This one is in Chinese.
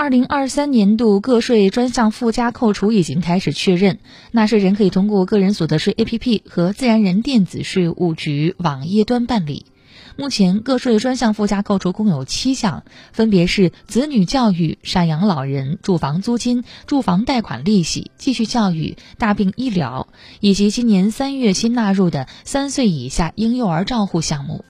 二零二三年度个税专项附加扣除已经开始确认。纳税人可以通过个人所得税 app 和自然人电子税务局网页端办理。目前个税专项附加扣除共有七项分别是子女教育赡养老人住房租金住房贷款利息继续教育大病医疗以及今年三月新纳入的三岁以下婴幼儿照护项目。